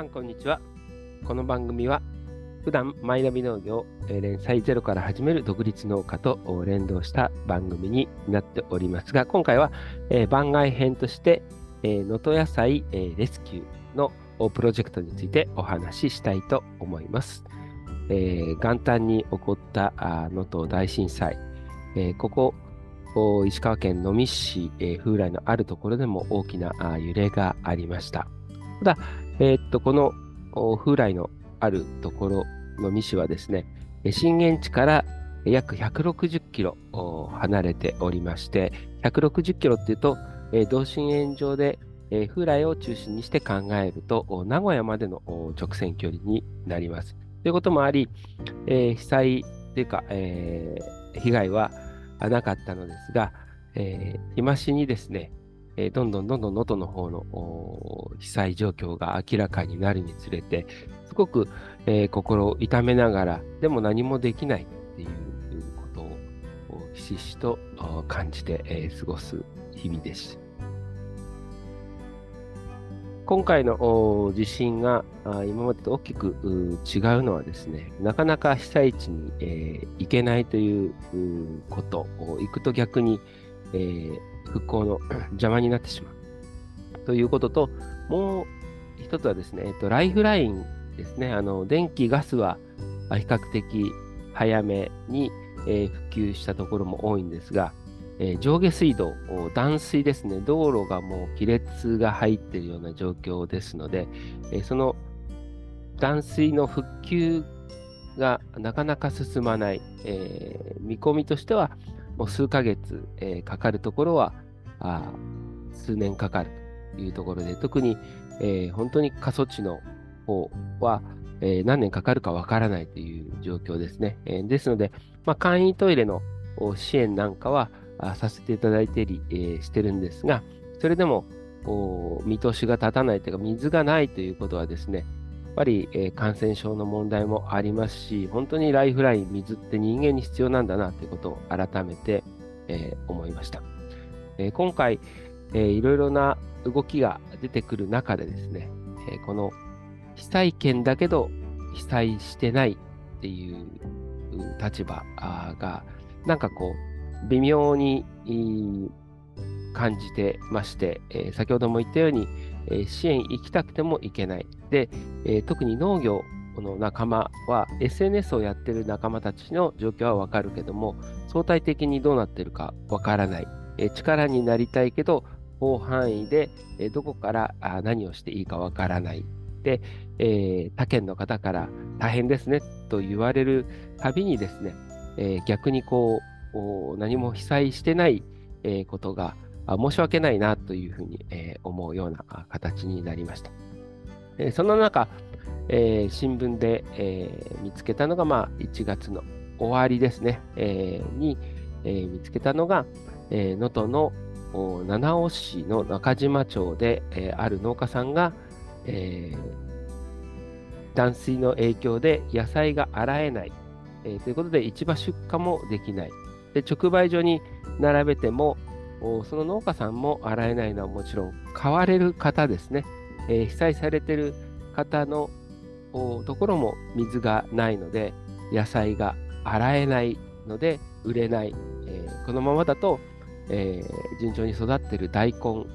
さんこんにちは。この番組は普段マイナビ農業連載ゼロから始める独立農家と連動した番組になっておりますが、今回は、え、番外編として能登、野菜、え、レスキューのプロジェクトについてお話ししたいと思います。えー、元旦に起こった能登大震災、えー、ここ石川県能美市、えー、風来のあるところでも大きな揺れがありました。ただ、えー、っとこの風来のあるところの美市はですね、震源地から約160キロ離れておりまして、160キロっていうと、同心円状で、風来を中心にして考えると、名古屋までの直線距離になります。ということもあり、えー、被災というか、えー、被害はなかったのですが、えー、日増しにですね、えー、どんどんどんどん能登の方の被災状況が明らかになるにつれて、すごく、えー、心を痛めながら、でも何もできないっていうことをひしひしと感じて、えー、過ごす日々です。今回の地震が今までと大きく違うのはですね、なかなか被災地に、えー、行けないということ、行くと逆に、えー、復興の 邪魔になってしまう。ということと、もう一つはですね、えっと、ライフラインですね、あの電気、ガスは比較的早めに、えー、普及したところも多いんですが、えー、上下水道、断水ですね、道路がもう亀裂が入っているような状況ですので、えー、その断水の復旧がなかなか進まない、えー、見込みとしては、もう数ヶ月、えー、かかるところはあ数年かかるというところで、特に、えー、本当に過疎地の方は、えー、何年かかるかわからないという状況ですね。え、ですので、まあ、簡易トイレの支援なんかは、させていただいてり、え、してるんですが、それでも見通しが立たないというか、水がないということはですね、ぱり、えー、感染症の問題もありますし、本当にライフライン、水って人間に必要なんだなということを改めて、えー、思いました。えー、今回、えー、いろいろな動きが出てくる中でですね、えー、この被災県だけど被災してないっていう立場が、なんかこう、微妙に感じてまして、えー、先ほども言ったように、支援行きたくても行けない。で、特に農業の仲間は SNS をやってる仲間たちの状況はわかるけども、相対的にどうなってるかわからない。力になりたいけど、広範囲で、どこから何をしていいかわからない。で、他県の方から大変ですねと言われるたびにですね、逆にこう、何も被災してない、ことが申し訳ないなというふうに、え思うような形になりました。えそんな中、え新聞で、え見つけたのが、まあ、1月の終わりですね、えに、え見つけたのが、能登、の七尾市の中島町で、えある農家さんが、え断水の影響で野菜が洗えない、え、ということで市場出荷もできない、で直売所に並べても、その農家さんも洗えないのはもちろん、買われる方ですね、えー、被災されている方のところも水がないので、野菜が洗えないので売れない。えー、このままだと、えー、順調に育っている大根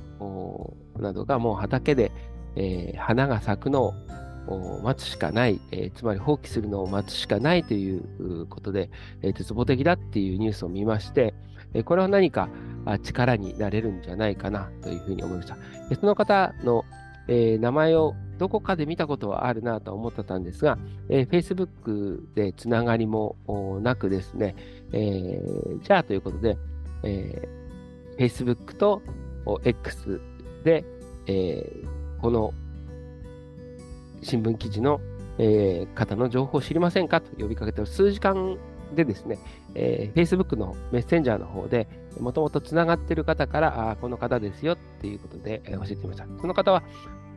などがもう畑で、えー、花が咲くのを待つしかない、え、つまり放棄するのを待つしかないということで、えー、絶望的だっていうニュースを見まして、え、これは何か力になれるんじゃないかなというふうに思いました。その方の、え、名前をどこかで見たことはあるなと思ってたんですが、えー、Facebook でつながりもなくですね、えー、じゃあということで、えー、Facebook と X で、えー、この新聞記事の、えー、方の情報を知りませんかと呼びかけて数時間でですね、えー、Facebook のメッセンジャーの方で、もともとつながっている方から、あこの方ですよっていうことで、えー、教えてました。その方は、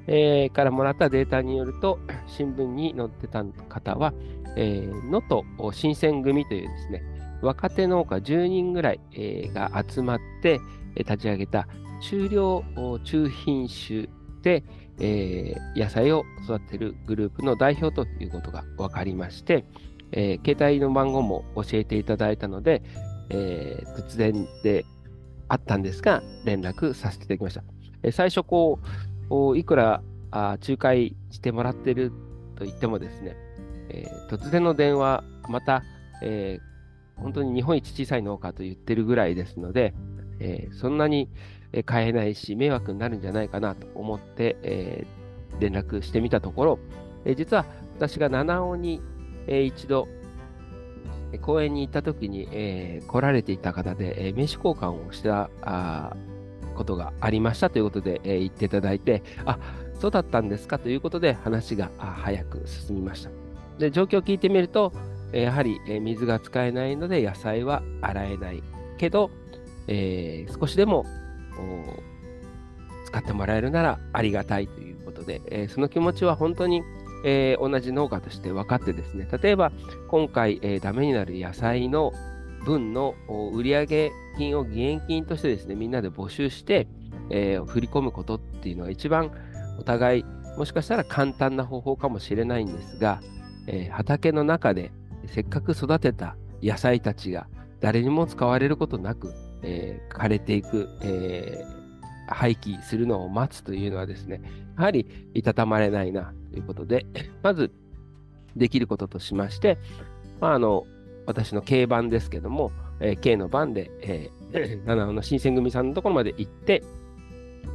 えー、からもらったデータによると、新聞に載ってた方は、えー、能登新選組というですね、若手農家10人ぐらい、えー、が集まって、えー、立ち上げた中量中品種で、えー、野菜を育てるグループの代表ということが分かりまして、えー、携帯の番号も教えていただいたので、えー、突然であったんですが、連絡させていただきました。えー、最初こう、いくらあ仲介してもらってると言ってもですね、えー、突然の電話、また、えー、本当に日本一小さい農家と言ってるぐらいですので、えー、そんなに買えないし、迷惑になるんじゃないかなと思って、え、連絡してみたところ、え、実は私が七尾に、えー、一度、公園に行った時に、えー、来られていた方で、えー、名刺交換をしたあことがありましたということで、えー、言っていただいて、あそうだったんですかということで話が早く進みました。で状況を聞いてみると、やはり水が使えないので野菜は洗えないけど、え、少しでも使ってもらえるならありがたいということで、え、その気持ちは本当に、えー、同じ農家として分かってですね、例えば今回、えー、ダメになる野菜の分の売上金を義援金としてですね、みんなで募集して、えー、振り込むことっていうのは一番お互いもしかしたら簡単な方法かもしれないんですが、えー、畑の中でせっかく育てた野菜たちが誰にも使われることなく、えー、枯れていく、えー、廃棄するのを待つというのはですね、やはりいたたまれないな。ということで、まずできることとしまして、まあ、あの私の軽番ですけども、えー、軽の番で、えー、七尾の新選組さんのところまで行って、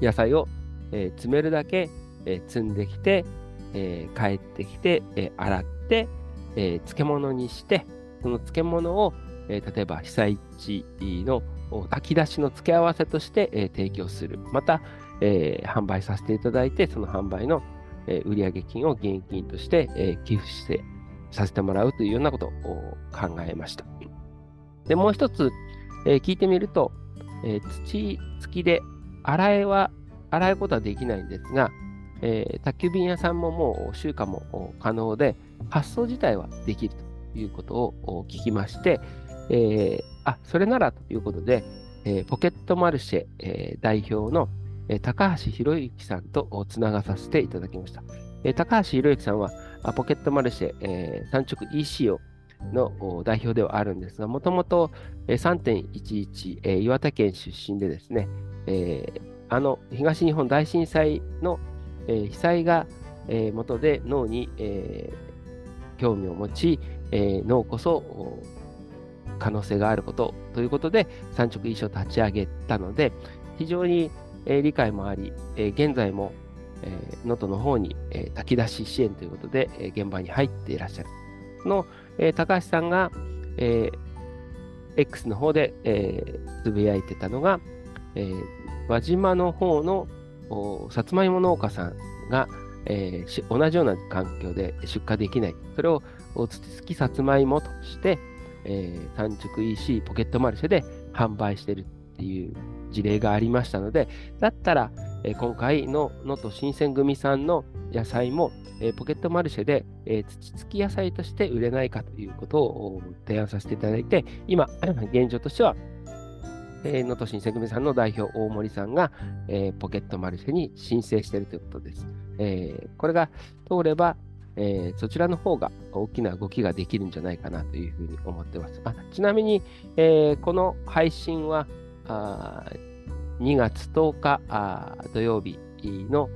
野菜を、えー、詰めるだけ、えー、積んできて、えー、帰ってきて、えー、洗って、えー、漬物にして、その漬物を、えー、例えば被災地の炊き出しの付け合わせとして、えー、提供する。また、えー、販売させていただいて、その販売の、えー、売上金を現金として、えー、寄付してさせてもらうというようなことを考えました。で、もう一つ、えー、聞いてみると、え、土付きで洗えは、洗うことはできないんですが、え、宅急便屋さんももう集荷も可能で、発送自体はできるということを聞きまして、えー、あ、それならということで、え、ポケットマルシェ、え、代表の、え、高橋博之さんとつながさせていただきました。え、高橋博之さんは、ポケットマルシェ、え、産直 EC をの代表ではあるんですが、もともと3.11、え、岩手県出身でですね、え、あの東日本大震災の、え、被災が、えー、元で脳に、え、興味を持ち、え、脳こそ可能性があることということで、産直 EC を立ち上げたので、非常に、えー、理解もあり、えー、現在も能登、の方に、えー、炊き出し支援ということで、えー、現場に入っていらっしゃる。その、えー、高橋さんが、えー、X の方で、えー、つぶやいてたのが、えー、輪島の方のさつまいも農家さんが、えー、同じような環境で出荷できない。それを土付きさつまいもとして、えー、産直 EC ポケットマルシェで販売してるっていう事例がありましたので、だったら、え、今回の能登新鮮組さんの野菜も、え、ポケットマルシェで、え、土付き野菜として売れないかということを提案させていただいて、今、現状としては、え、能登新鮮組さんの代表、大森さんが、え、ポケットマルシェに申請しているということです。え、これが通れば、えー、そちらの方が大きな動きができるんじゃないかなというふうに思ってます。あちなみに、えー、この配信はあ2月10日あ土曜日の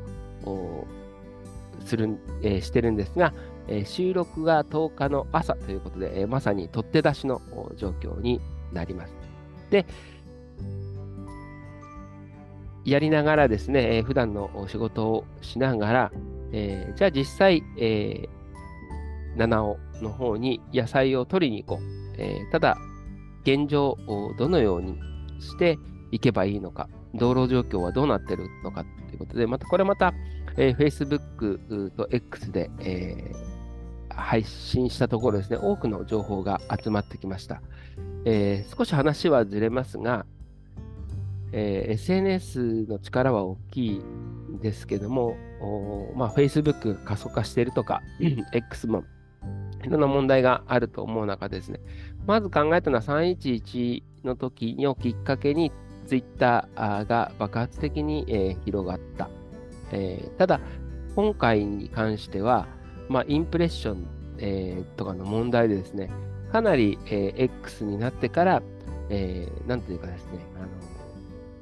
する、えー、してるんですが、えー、収録が10日の朝ということで、えー、まさに取って出しの状況になります。で、やりながらですね、えー、普段の仕事をしながら、えー、じゃあ実際、えー、七尾の方に野菜を取りに行こう。えー、ただ、現状をどのようにしていけばいいのか、道路状況はどうなってるのかということで、またこれまた、えー、Facebook と X で、えー、配信したところですね、多くの情報が集まってきました。えー、少し話はずれますが、えー、SNS の力は大きいんですけども、まあ、Facebook 過疎化しているとか、X もいろんな問題があると思う中ですね、まず考えたのは311の時のきっかけに Twitter が爆発的に、えー、広がった。えー、ただ、今回に関しては、まあ、インプレッション、えー、とかの問題でですね、かなり、えー、X になってから、えー、なんていうかですね、あ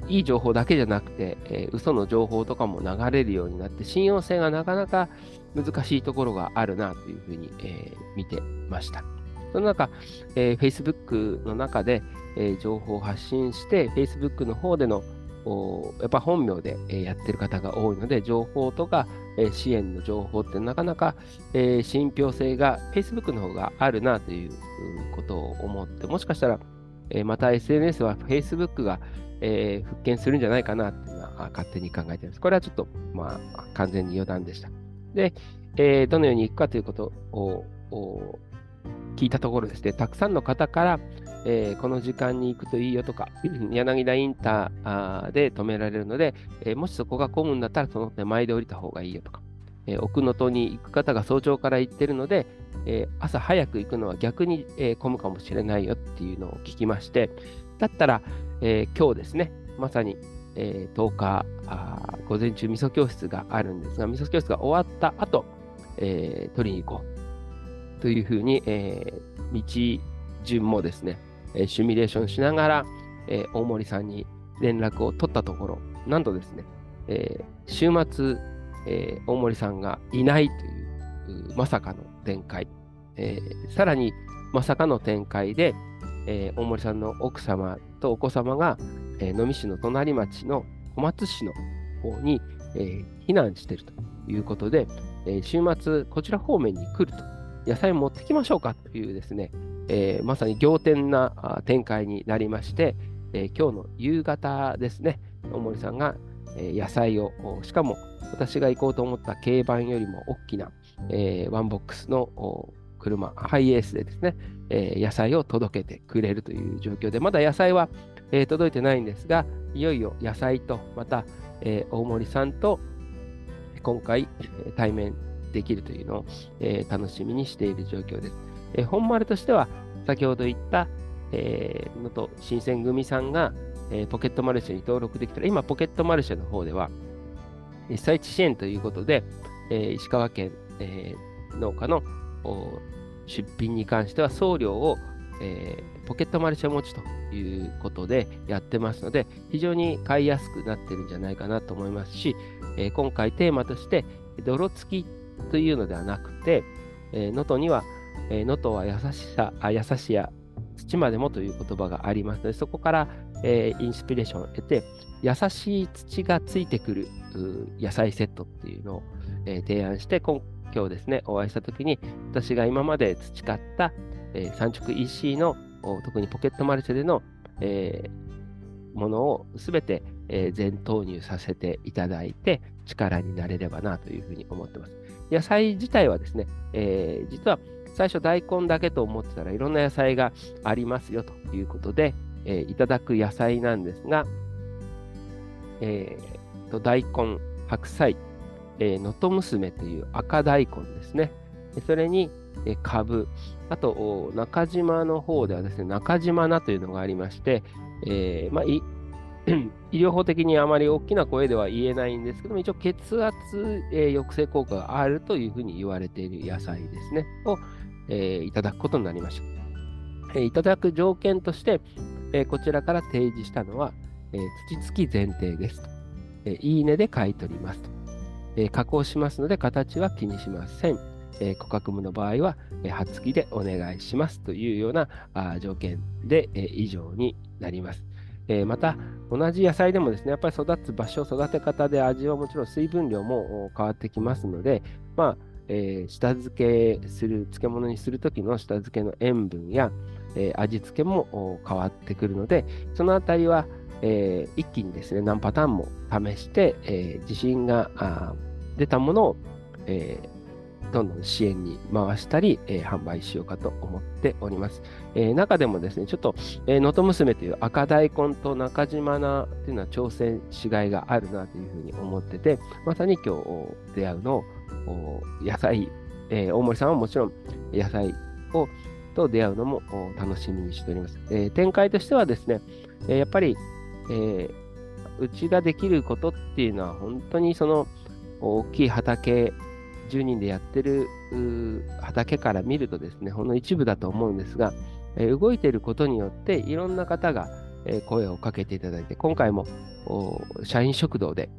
のいい情報だけじゃなくて、えー、嘘の情報とかも流れるようになって、信用性がなかなか難しいところがあるなというふうに、えー、見てました。その中、えー、Facebook の中で、えー、情報を発信して、Facebook の方でのやっぱ本名でやってる方が多いので、情報とか支援の情報ってなかなか信憑性が Facebook の方があるなということを思って、もしかしたらまた SNS は Facebook が復権するんじゃないかなというのは勝手に考えています。これはちょっとまあ完全に余談でした。で、どのようにいくかということを聞いたところですね、たくさんの方から、えー、この時間に行くといいよとか、柳田インターで止められるので、えー、もしそこが混むんだったらその手前で降りた方がいいよとか、えー、奥能登に行く方が早朝から行ってるので、え朝早く行くのは逆に、え混むかもしれないよっていうのを聞きまして、だったら、え今日ですね、まさに、え10日午前中味噌教室があるんですが、味噌教室が終わった後、え取りに行こう。というふうに、え道順もですね、えシミュレーションしながら、え大森さんに連絡を取ったところ、なんとですね、え週末、え大森さんがいないというまさかの展開、えさらにまさかの展開で、え大森さんの奥様とお子様が、え能美市の隣町の小松市の方に、え避難しているということで、え週末こちら方面に来ると、野菜持ってきましょうかというですね、えー、まさに仰天な展開になりまして、えー、今日の夕方ですね、大森さんが、野菜を、しかも私が行こうと思った軽バンよりも大きな、えワンボックスの車、ハイエースでですね、え野菜を届けてくれるという状況で、まだ野菜は、え届いてないんですが、いよいよ野菜と、また、え大森さんと今回対面できるというのを、え楽しみにしている状況です。えー、本丸としては、先ほど言った、えー、のと新選組さんが、えー、ポケットマルシェに登録できたら、今、ポケットマルシェの方では、被災地支援ということで、えー、石川県、えー、農家の出品に関しては送料を、えー、ポケットマルシェ持ちということでやってますので、非常に買いやすくなってるんじゃないかなと思いますし、えー、今回テーマとして、泥付きというのではなくて、能、え、登、には能、えー、登は優しさあ、優しや土までもという言葉がありますので、そこから、えー、インスピレーションを得て、優しい土がついてくる野菜セットっていうのを、えー、提案して、今日ですね、お会いしたときに、私が今まで培った、えー、産直 EC の、特にポケットマルシェでの、えー、ものをすべて、えー、全投入させていただいて、力になれればなというふうに思ってます。野菜自体はですね、えー、実は最初大根だけと思ってたらいろんな野菜がありますよということで、えー、いただく野菜なんですが、えー、と大根、白菜、えー、能登娘という赤大根ですね。それに、えー、カブ、あと中島の方ではですね、中島菜というのがありまして、えーまあ、医療法的にあまり大きな声では言えないんですけども、一応血圧、えー、抑制効果があるというふうに言われている野菜ですね、を、えー、いただくことになりました。えー、いただく条件として、え、こちらから提示したのは、えー、土付き前提ですと。え、いいねで買い取りますと。え、加工しますので形は気にしません。えー、価格の場合は、えー、葉付きでお願いしますというようなあ条件で、え、以上になります。えー、また、同じ野菜でもですね、やっぱり育つ場所、育て方で味はもちろん水分量も変わってきますので、まあ、えー、下漬けする、漬物にするときの下漬けの塩分や、えー、味付けも変わってくるので、そのあたりは、えー、一気にですね、何パターンも試して、え自信が出たものを、えどんどん支援に回したり、え販売しようかと思っております。え中でもですね、ちょっと、え能登娘という赤大根と中島菜というのは挑戦しがいがあるなというふうに思ってて、まさに今日出会うのを野菜、えー、大森さんはもちろん野菜をと出会うのも楽しみにしております。え、展開としてはですね、え、やっぱり、え、うちができることっていうのは本当にその大きい畑、10人でやってる畑から見るとですね、ほんの一部だと思うんですが、動いていることによっていろんな方が、声をかけていただいて、今回も社員食堂で、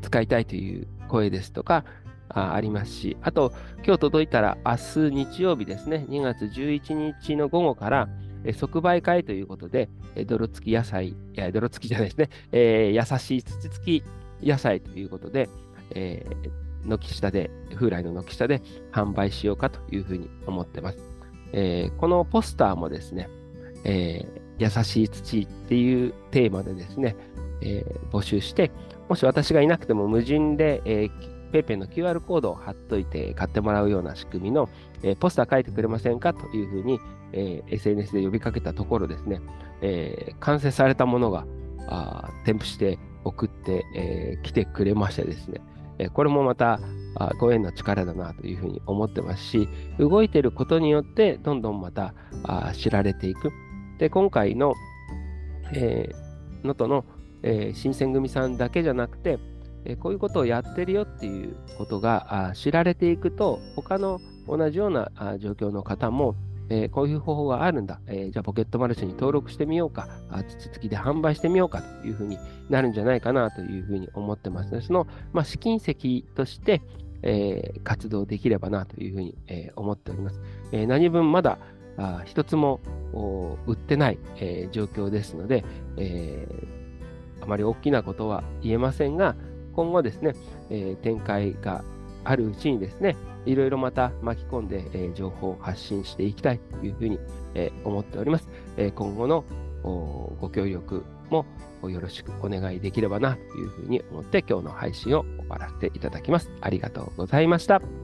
使いたいという声ですとか、ありますし、あと、今日届いたら明日日曜日ですね、2月11日の午後から、即売会ということで、泥付き野菜、いや、泥付きじゃないですね、えー、優しい土付き野菜ということで、えー、軒下で、風来の軒下で販売しようかというふうに思ってます。えー、このポスターもですね、え優しい土っていうテーマでですね、え募集して、もし私がいなくても無人で、えー、PayPay の QR コードを貼っといて買ってもらうような仕組みの、えー、ポスター書いてくれませんかというふうに、えー、SNS で呼びかけたところですね、えー、完成されたものがあ添付して送って、えー、来てくれましてですね、え、これもまたあご縁の力だなというふうに思ってますし、動いてることによってどんどんまたあ知られていく。で、今回の能登、えー、の、えー、新選組さんだけじゃなくて、えこういうことをやってるよっていうことが知られていくと、他の同じような状況の方も、えこういう方法があるんだ、えじゃあポケットマルチに登録してみようか、土付きで販売してみようかというふうになるんじゃないかなというふうに思ってます。ので、その、まあ、試金石として、えー、活動できればなというふうに、え、思っております。え、何分まだあ一つも売ってない、え状況ですので、えあまり大きなことは言えませんが、今後ですね、え、展開があるうちにですね、いろいろまた巻き込んで、えー、情報を発信していきたいというふうに、えー、思っております。えー、今後のご協力もよろしくお願いできればなというふうに思って今日の配信を終わらせていただきます。ありがとうございました。